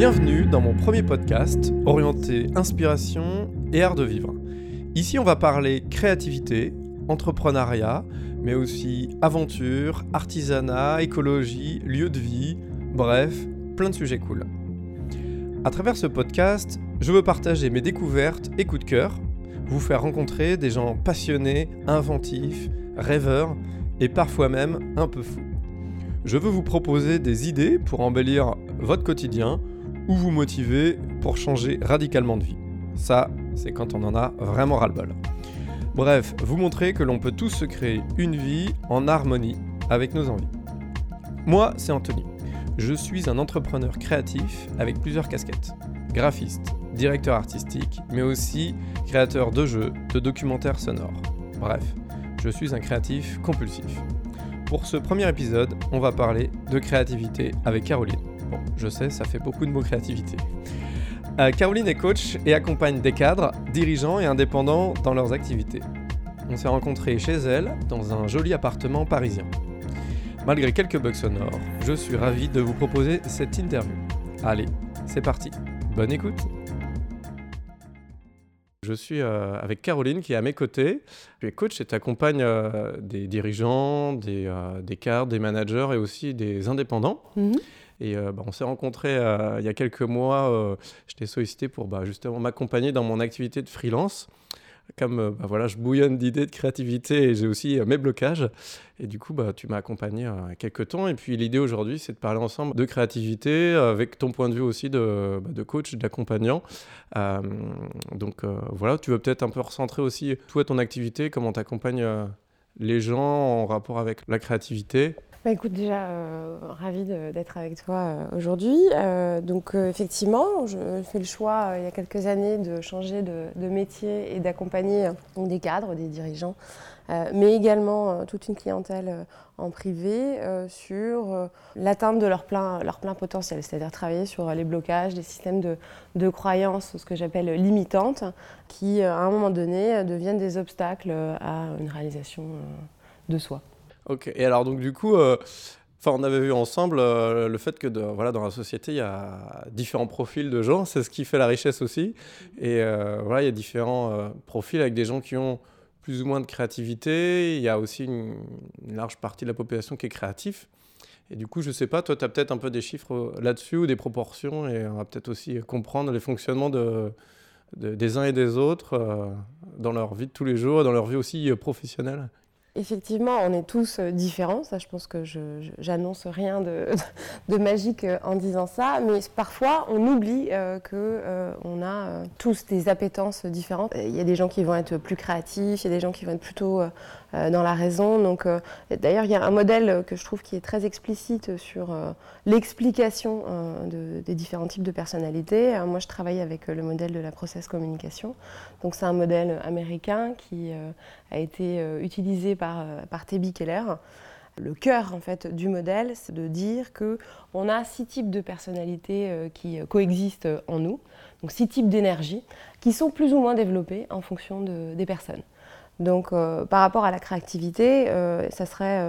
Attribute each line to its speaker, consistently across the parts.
Speaker 1: Bienvenue dans mon premier podcast orienté inspiration et art de vivre. Ici, on va parler créativité, entrepreneuriat, mais aussi aventure, artisanat, écologie, lieu de vie, bref, plein de sujets cool. À travers ce podcast, je veux partager mes découvertes et coups de cœur, vous faire rencontrer des gens passionnés, inventifs, rêveurs et parfois même un peu fous. Je veux vous proposer des idées pour embellir votre quotidien ou vous motiver pour changer radicalement de vie. Ça, c'est quand on en a vraiment ras-le-bol. Bref, vous montrer que l'on peut tous se créer une vie en harmonie avec nos envies. Moi, c'est Anthony. Je suis un entrepreneur créatif avec plusieurs casquettes. Graphiste, directeur artistique, mais aussi créateur de jeux, de documentaires sonores. Bref, je suis un créatif compulsif. Pour ce premier épisode, on va parler de créativité avec Caroline. Bon, je sais, ça fait beaucoup de mots créativité. Euh, Caroline est coach et accompagne des cadres, dirigeants et indépendants dans leurs activités. On s'est rencontrés chez elle dans un joli appartement parisien. Malgré quelques bugs sonores, je suis ravi de vous proposer cette interview. Allez, c'est parti. Bonne écoute. Je suis euh, avec Caroline qui est à mes côtés. Tu es coach et tu accompagnes euh, des dirigeants, des, cadres, des managers et aussi des indépendants. Mhm. Et euh, bah, on s'est rencontrés euh, il y a quelques mois. Euh, je t'ai sollicité pour bah, justement m'accompagner dans mon activité de freelance. Comme bah, voilà, je bouillonne d'idées, de créativité et j'ai aussi mes blocages. Et du coup, tu m'as accompagné quelques temps. Et puis l'idée aujourd'hui, c'est de parler ensemble de créativité avec ton point de vue aussi de, de coach, d'accompagnant. donc voilà, tu veux peut-être un peu recentrer aussi toi ton activité, comment tu accompagnes les gens en rapport avec la créativité?
Speaker 2: Bah, écoute, déjà, euh, ravie d'être avec toi euh, aujourd'hui. Euh, donc, effectivement, je fais le choix il y a quelques années de changer de, métier et d'accompagner des cadres, des dirigeants, mais également toute une clientèle en privé sur l'atteinte de leur plein, leur plein potentiel, c'est-à-dire travailler sur les blocages, des systèmes de croyances, ce que j'appelle limitantes, qui, à un moment donné, deviennent des obstacles à une réalisation de soi.
Speaker 1: Ok, et alors donc du coup, euh, enfin on avait vu ensemble euh, le fait que de, voilà, dans la société, il y a différents profils de gens, c'est ce qui fait la richesse aussi. Et euh, voilà, il y a différents profils avec des gens qui ont plus ou moins de créativité, il y a aussi une, large partie de la population qui est créatif. Et du coup, je sais pas, toi, tu as peut-être un peu des chiffres là-dessus ou des proportions, et on va peut-être aussi comprendre les fonctionnements de, des uns et des autres dans leur vie de tous les jours, dans leur vie aussi professionnelle.
Speaker 2: Effectivement, on est tous euh, différents, je pense que j'annonce rien de, magique euh, en disant ça, mais parfois on oublie euh, qu'on a tous des appétences différentes. Il y a des gens qui vont être plus créatifs, il y a des gens qui vont être plutôt dans la raison. Donc, D'ailleurs, il y a un modèle que je trouve qui est très explicite sur l'explication des différents types de personnalités. moi, je travaille avec le modèle de la process communication. Donc c'est un modèle américain qui a été utilisé par, euh, par Keller. Le cœur en fait du modèle, c'est de dire que on a six types de personnalités euh, qui coexistent en nous, donc six types d'énergie qui sont plus ou moins développés en fonction des personnes. Donc euh, par rapport à la créativité, ça serait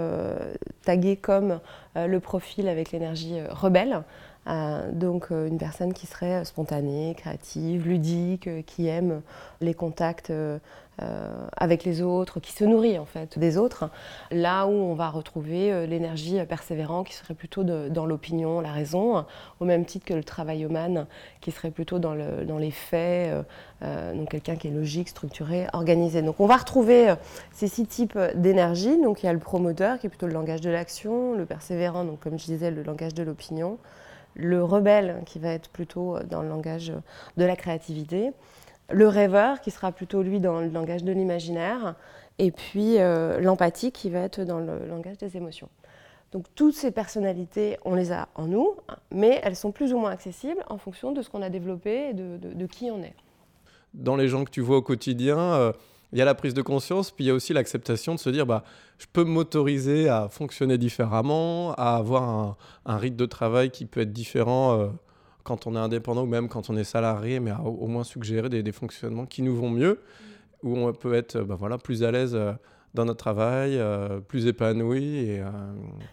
Speaker 2: tagué comme le profil avec l'énergie rebelle. Donc une personne qui serait spontanée, créative, ludique, qui aime les contacts euh, avec les autres, qui se nourrit en fait des autres, là où on va retrouver euh, l'énergie persévérante qui serait plutôt dans l'opinion, la raison, au même titre que le travail humain qui serait plutôt dans, dans les faits, euh, donc quelqu'un qui est logique, structuré, organisé. Donc on va retrouver ces six types d'énergie. Donc il y a le promoteur qui est plutôt le langage de l'action, le persévérant, donc comme je disais, le langage de l'opinion, le rebelle qui va être plutôt dans le langage de la créativité le rêveur qui sera plutôt lui dans le langage de l'imaginaire, et puis euh, l'empathie qui va être dans le langage des émotions. Donc toutes ces personnalités, on les a en nous, mais elles sont plus ou moins accessibles en fonction de ce qu'on a développé et de, qui on est.
Speaker 1: Dans les gens que tu vois au quotidien, euh, il y a la prise de conscience, puis il y a aussi l'acceptation de se dire, bah, je peux m'autoriser à fonctionner différemment, à avoir un, rythme de travail qui peut être différent. Euh, quand on est indépendant ou même quand on est salarié, mais au moins suggérer des, fonctionnements qui nous vont mieux, où on peut être bah, voilà, plus à l'aise euh, dans notre travail, plus épanoui et,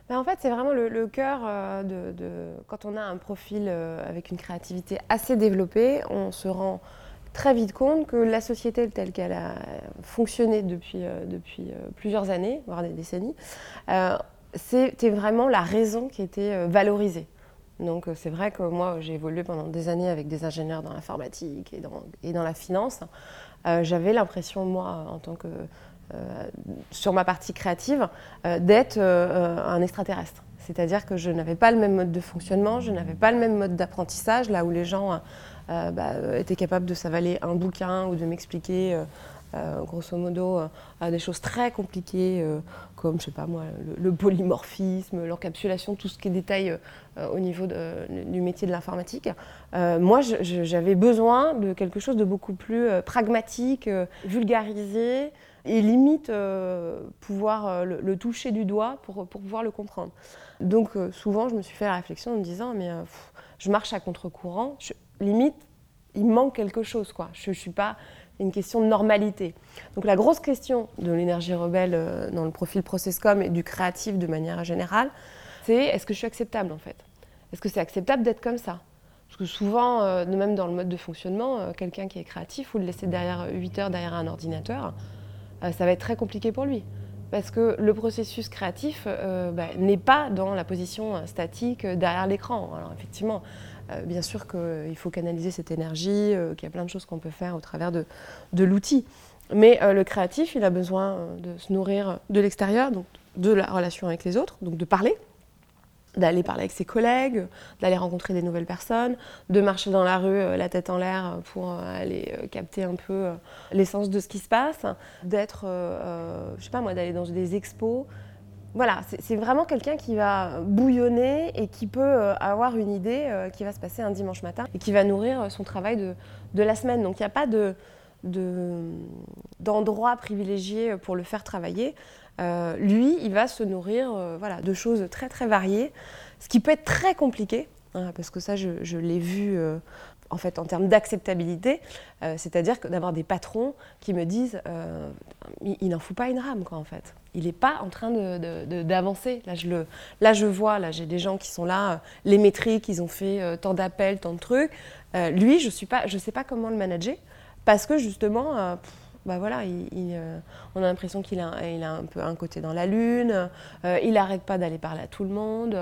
Speaker 2: ben, En fait, c'est vraiment le, cœur de, Quand on a un profil avec une créativité assez développée, on se rend très vite compte que la société telle qu'elle a fonctionné depuis, depuis plusieurs années, voire des décennies, c'était vraiment la raison qui était valorisée. Donc euh, c'est vrai que moi j'ai évolué pendant des années avec des ingénieurs dans l'informatique et dans, et dans la finance. Euh, j'avais l'impression moi en tant que euh, sur ma partie créative d'être un extraterrestre. C'est-à-dire que je n'avais pas le même mode de fonctionnement, je n'avais pas le même mode d'apprentissage, là où les gens bah, étaient capables de s'avaler un bouquin ou de m'expliquer euh, grosso modo, euh, des choses très compliquées, euh, comme, je sais pas moi, le, polymorphisme, l'encapsulation, tout ce qui est détail au niveau du métier de l'informatique. moi, j'avais besoin de quelque chose de beaucoup plus pragmatique, vulgarisé, et limite pouvoir le, toucher du doigt pour, pouvoir le comprendre. Donc souvent, je me suis fait la réflexion en me disant, mais je marche à contre-courant, limite, il manque quelque chose. Quoi. Je ne suis pas une question de normalité. Donc la grosse question de l'énergie rebelle euh, dans le profil Processcom et du créatif de manière générale, c'est est-ce que je suis acceptable en fait? Est-ce que c'est acceptable d'être comme ça? Parce que souvent, euh, même dans le mode de fonctionnement, euh, quelqu'un qui est créatif, ou le laisser derrière 8 heures derrière un ordinateur, ça va être très compliqué pour lui. Parce que le processus créatif bah, n'est pas dans la position statique derrière l'écran. Alors effectivement, bien sûr qu'il faut canaliser cette énergie, euh, qu'il y a plein de choses qu'on peut faire au travers de, l'outil. Mais euh, le créatif, il a besoin de se nourrir de l'extérieur, donc de la relation avec les autres, donc de parler, d'aller parler avec ses collègues, d'aller rencontrer des nouvelles personnes, de marcher dans la rue la tête en l'air pour aller capter un peu l'essence de ce qui se passe, d'être, je sais pas moi, d'aller dans des expos, voilà, c'est vraiment quelqu'un qui va bouillonner et qui peut euh, avoir une idée euh, qui va se passer un dimanche matin et qui va nourrir euh, son travail de, la semaine. Donc il n'y a pas d'endroit privilégié pour le faire travailler. lui, il va se nourrir voilà, de choses très très variées, ce qui peut être très compliqué, hein, parce que ça je l'ai vu en fait en termes d'acceptabilité, euh, c'est-à-dire d'avoir des patrons qui me disent euh, il, n'en fout pas une rame quoi en fait. Il n'est pas en train d'avancer. Là je là je vois, là j'ai des gens qui sont là, euh, les métriques, ils ont fait tant d'appels, tant de trucs. lui je je sais pas comment le manager parce que justement bah voilà, euh, on a l'impression qu'il a, un peu un côté dans la lune, euh, il n'arrête pas d'aller parler à tout le monde,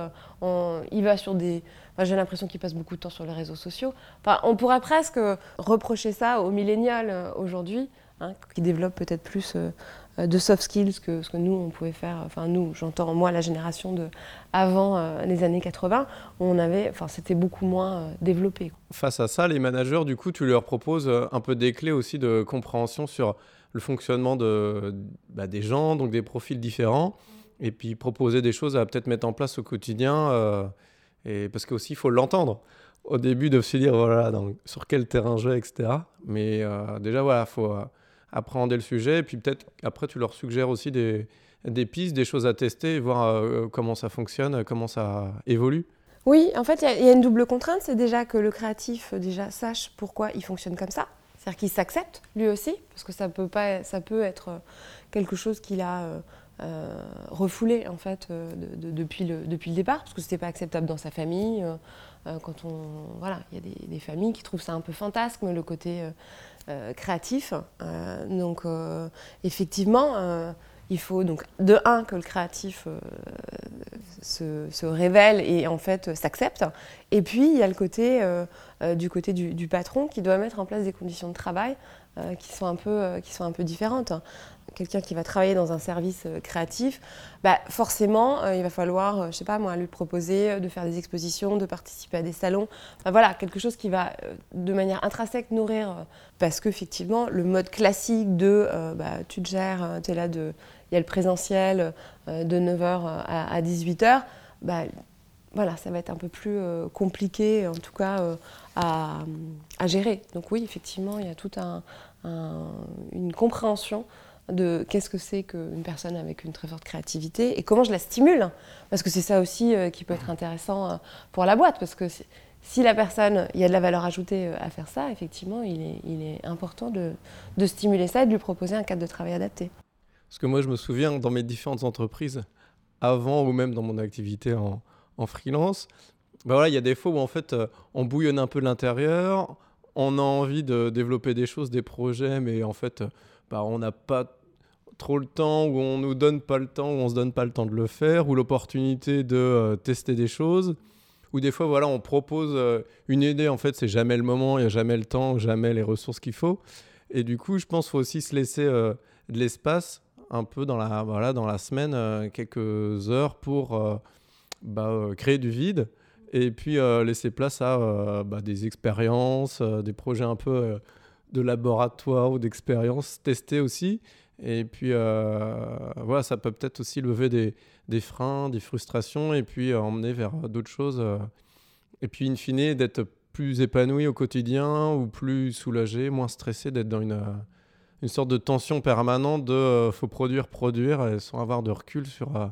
Speaker 2: il va sur des... j'ai l'impression qu'il passe beaucoup de temps sur les réseaux sociaux. Enfin, on pourrait presque reprocher ça aux millénials euh, aujourd'hui, hein, qui développent peut-être plus de soft skills que ce que nous, on pouvait faire. Enfin, nous, j'entends moi la génération de avant les années 80, on avait, enfin, c'était beaucoup moins développé.
Speaker 1: Face à ça, les managers, du coup, tu leur proposes un peu des clés aussi de compréhension sur le fonctionnement de, bah, des gens, donc des profils différents, et puis proposer des choses à peut-être mettre en place au quotidien, et parce qu'aussi, il faut l'entendre au début de se dire voilà sur quel terrain jouer, etc. Mais déjà voilà, faut appréhender le sujet. Et puis peut-être après, tu leur suggères aussi des, des pistes, des choses à tester, voir euh, comment ça fonctionne, comment ça évolue.
Speaker 2: Oui, en fait, il y, a une double contrainte. C'est déjà que le créatif déjà sache pourquoi il fonctionne comme ça. C'est-à-dire qu'il s'accepte lui aussi, parce que ça peut, pas, ça peut être quelque chose qu'il a euh, euh, refoulé en fait depuis, le, depuis le départ, parce que c'était pas acceptable dans sa famille. quand on, voilà, il y a des, familles qui trouvent ça un peu fantasme, le côté euh, créatif. Euh, donc euh, effectivement, il faut donc de un que le créatif se, révèle et en fait s'accepte. Et puis il y a le côté du côté du, patron qui doit mettre en place des conditions de travail qui sont un peu qui sont un peu différentes quelqu'un qui va travailler dans un service euh, créatif, bah forcément, euh, il va falloir, euh, je sais pas moi, lui proposer de faire des expositions, de participer à des salons. voilà, quelque chose qui va de manière intrinsèque nourrir. parce qu'effectivement, le mode classique de bah, tu te gères, tu es là, il y a le présentiel de 9h à, 18h, bah, voilà, ça va être un peu plus compliqué, en tout cas, à, gérer. Donc oui, effectivement, il y a toute un, une compréhension de qu'est-ce que c'est qu'une personne avec une très forte créativité et comment je la stimule. Parce que c'est ça aussi euh, qui peut être intéressant euh, pour la boîte. Parce que si, la personne, il y a de la valeur ajoutée euh, à faire ça, effectivement, il est, il est important de, de, stimuler ça et de lui proposer un cadre de travail adapté.
Speaker 1: Parce que moi, je me souviens dans mes différentes entreprises, avant ou même dans mon activité en, en freelance, bah voilà, il y a des fois où en fait, on bouillonne un peu l'intérieur, on a envie de développer des choses, des projets, mais en fait, euh, bah, on n'a pas trop le temps, ou on nous donne pas le temps, ou on se donne pas le temps de le faire, ou l'opportunité de euh, tester des choses, ou des fois, voilà, on propose une idée, en fait, c'est jamais le moment, il n'y a jamais le temps, jamais les ressources qu'il faut. Et du coup, je pense qu'il faut aussi se laisser de l'espace un peu dans la, voilà, dans la semaine, quelques heures pour bah, créer du vide et puis euh, laisser place à euh, bah, des expériences, euh, des projets un peu de laboratoire ou d'expérience testés aussi. Et puis voilà, ça peut peut-être aussi lever des, des, freins, des frustrations et puis emmener vers d'autres choses. et puis in fine, d'être plus épanoui au quotidien ou plus soulagé, moins stressé, d'être dans une, une sorte de tension permanente de faut produire, produire, sans avoir de recul sur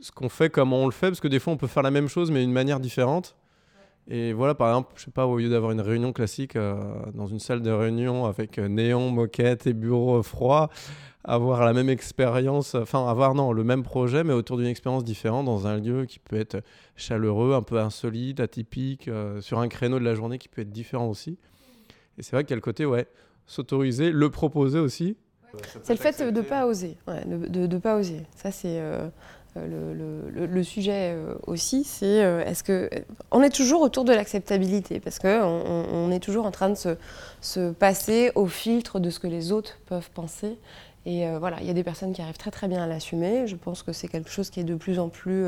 Speaker 1: ce qu'on fait, comment on le fait, parce que des fois on peut faire la même chose mais d'une manière différente. Et voilà, par exemple, je sais pas, au lieu d'avoir une réunion classique euh, dans une salle de réunion avec euh, néon, moquette et bureau froid, avoir la même expérience, enfin avoir non, le même projet mais autour d'une expérience différente dans un lieu qui peut être chaleureux, un peu insolite, atypique, euh, sur un créneau de la journée qui peut être différent aussi. Et c'est vrai qu'il y a le côté, ouais, s'autoriser, le proposer aussi.
Speaker 2: C'est le fait de ne pas oser, de ne pas oser. Ça, c'est le, sujet euh, aussi, c'est euh, est-ce que on est toujours autour de l'acceptabilité parce que on, est toujours en train de se, passer au filtre de ce que les autres peuvent penser. Et euh, voilà, il y a des personnes qui arrivent très très bien à l'assumer. Je pense que c'est quelque chose qui est de plus en plus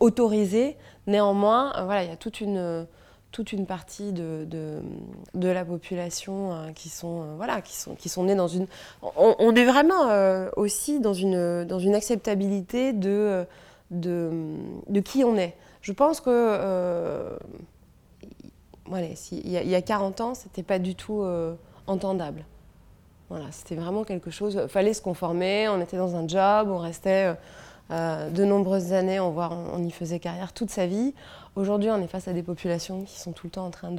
Speaker 2: autorisé. Néanmoins, voilà, il y a toute une toute une partie de, de, la population euh, qui, sont, euh, voilà, qui, sont, qui sont nés dans une... On, est vraiment euh, aussi dans une, dans une acceptabilité de, de, de, qui on est. Je pense que... voilà, il, y a, il y a 40 ans, c'était pas du tout entendable. Voilà, c'était vraiment quelque chose... Fallait se conformer, on était dans un job, on restait... de nombreuses années, on, y faisait carrière toute sa vie. Aujourd'hui, on est face à des populations qui sont tout le temps en train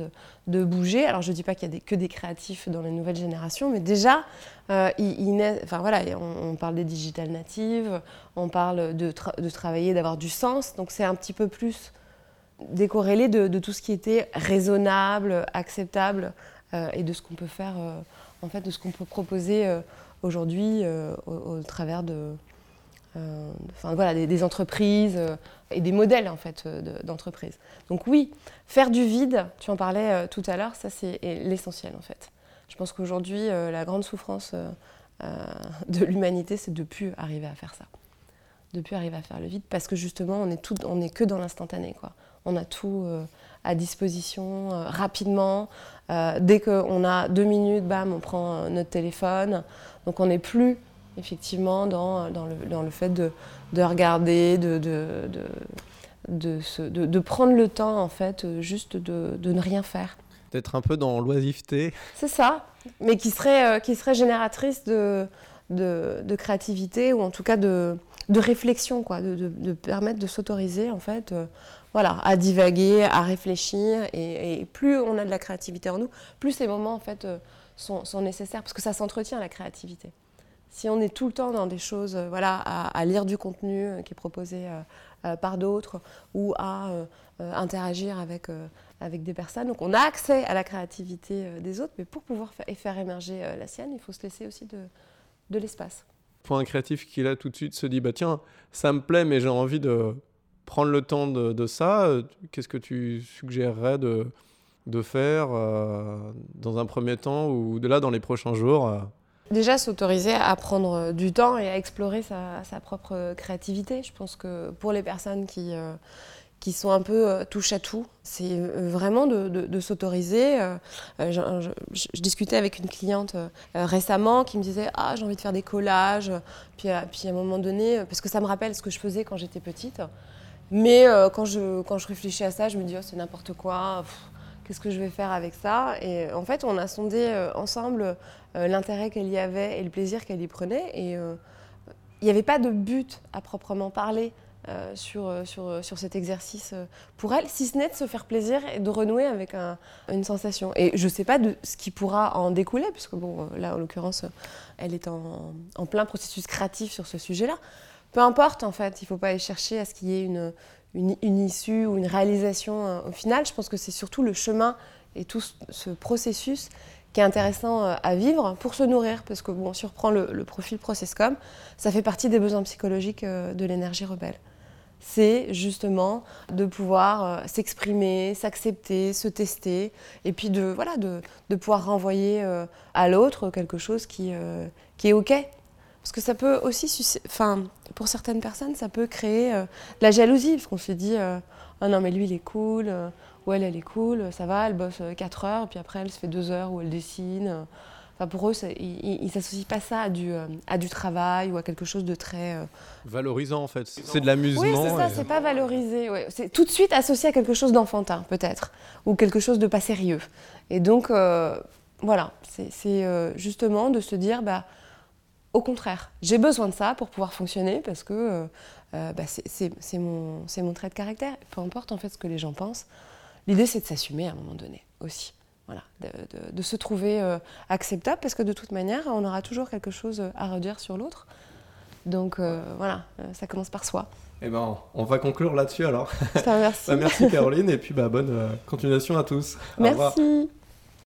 Speaker 2: de, bouger. Alors, je ne dis pas qu'il y a que des créatifs dans les nouvelles générations, mais déjà, euh, on, parle des digital natives, on parle de, travailler, d'avoir du sens. Donc, c'est un petit peu plus décorrélé de, tout ce qui était raisonnable, acceptable euh, et de ce qu'on peut faire, euh, en fait, de ce qu'on peut proposer aujourd'hui au, travers de, euh, enfin, voilà, des, entreprises euh, et des modèles en fait euh, d'entreprises. Donc oui, faire du vide, tu en parlais tout à l'heure, ça c'est l'essentiel en fait. Je pense qu'aujourd'hui, la grande souffrance de l'humanité, c'est de ne plus arriver à faire ça. De plus arriver à faire le vide parce que justement, on est, tout, on est que dans l'instantané. Quoi. On a tout à disposition rapidement. dès qu'on a deux minutes, bam, on prend notre téléphone. Donc on n'est plus effectivement, dans, dans, le, dans le, fait de, de regarder, de, de, de, de, prendre le temps, en fait, juste de, ne rien faire.
Speaker 1: D'être un peu dans l'oisiveté.
Speaker 2: C'est ça, mais qui serait, euh, qui serait génératrice de, de, créativité ou en tout cas de, de réflexion, quoi, de, permettre de s'autoriser, en fait, euh, voilà, à divaguer, à réfléchir. Et, plus on a de la créativité en nous, plus ces moments, en fait, euh, sont, sont nécessaires, parce que ça s'entretient, la créativité si on est tout le temps dans des choses, euh, voilà, à, lire du contenu euh, qui est proposé euh, par d'autres ou à interagir avec, avec des personnes, donc on a accès à la créativité des autres, mais pour pouvoir faire émerger la sienne, il faut se laisser aussi de, de l'espace.
Speaker 1: Pour un créatif qui là tout de suite se dit bah tiens ça me plaît mais j'ai envie de prendre le temps de, de ça, qu'est-ce que tu suggérerais de, de faire dans un premier temps ou de là dans les prochains jours
Speaker 2: Déjà, s'autoriser à prendre du temps et à explorer sa, propre créativité. Je pense que pour les personnes qui, euh, qui sont un peu euh, touche à tout, c'est euh, vraiment de, s'autoriser. Je, discutais avec une cliente récemment qui me disait Ah, j'ai envie de faire des collages. Puis, puis à un moment donné, parce que ça me rappelle ce que je faisais quand j'étais petite. Mais quand, je, quand je réfléchis à ça, je me dis oh, C'est n'importe quoi qu'est-ce que je vais faire avec ça Et en fait, on a sondé euh, ensemble euh, l'intérêt qu'elle y avait et le plaisir qu'elle y prenait. Et euh, il n'y avait pas de but à proprement parler sur, sur, sur, cet exercice pour elle, si ce n'est de se faire plaisir et de renouer avec une sensation. Et je ne sais pas de ce qui pourra en découler, puisque bon, là, en l'occurrence, elle est en, en, plein processus créatif sur ce sujet-là. Peu importe, en fait, il ne faut pas aller chercher à ce qu'il y ait une, une, issue ou une réalisation au final. Je pense que c'est surtout le chemin et tout ce processus qui est intéressant euh, à vivre pour se nourrir, parce que bon, si on reprend le, profil Processcom, ça fait partie des besoins psychologiques euh, de l'énergie rebelle. C'est justement de pouvoir euh, s'exprimer, s'accepter, se tester, et puis de, voilà, de, de pouvoir renvoyer à l'autre quelque chose qui, qui est OK. Parce que ça peut aussi, enfin, pour certaines personnes, ça peut créer de la jalousie, parce qu'on se dit, oh non mais lui il est cool, où elle, elle est cool, ça va, elle bosse 4 euh, heures, puis après elle se fait 2 heures où elle dessine. Enfin, pour eux, ils ne s'associent pas ça à du, euh, à du travail ou à quelque chose de très... Euh,
Speaker 1: Valorisant, en fait. C'est de l'amusement. Oui,
Speaker 2: c'est ça, c'est pas valorisé. C'est tout de suite associé à quelque chose d'enfantin, peut-être, ou quelque chose de pas sérieux. Et donc, voilà, c'est justement de se dire, bah, au contraire, j'ai besoin de ça pour pouvoir fonctionner, parce que bah, c'est mon, mon trait de caractère. Peu importe, en fait, ce que les gens pensent. L'idée, c'est de s'assumer à un moment donné aussi. Voilà, de, se trouver euh, acceptable parce que de toute manière, on aura toujours quelque chose à redire sur l'autre. Donc euh, voilà, euh, ça commence par soi.
Speaker 1: Eh ben, on va conclure là-dessus alors.
Speaker 2: merci.
Speaker 1: Bah, merci Caroline et puis bah, bonne continuation à tous.
Speaker 2: Merci.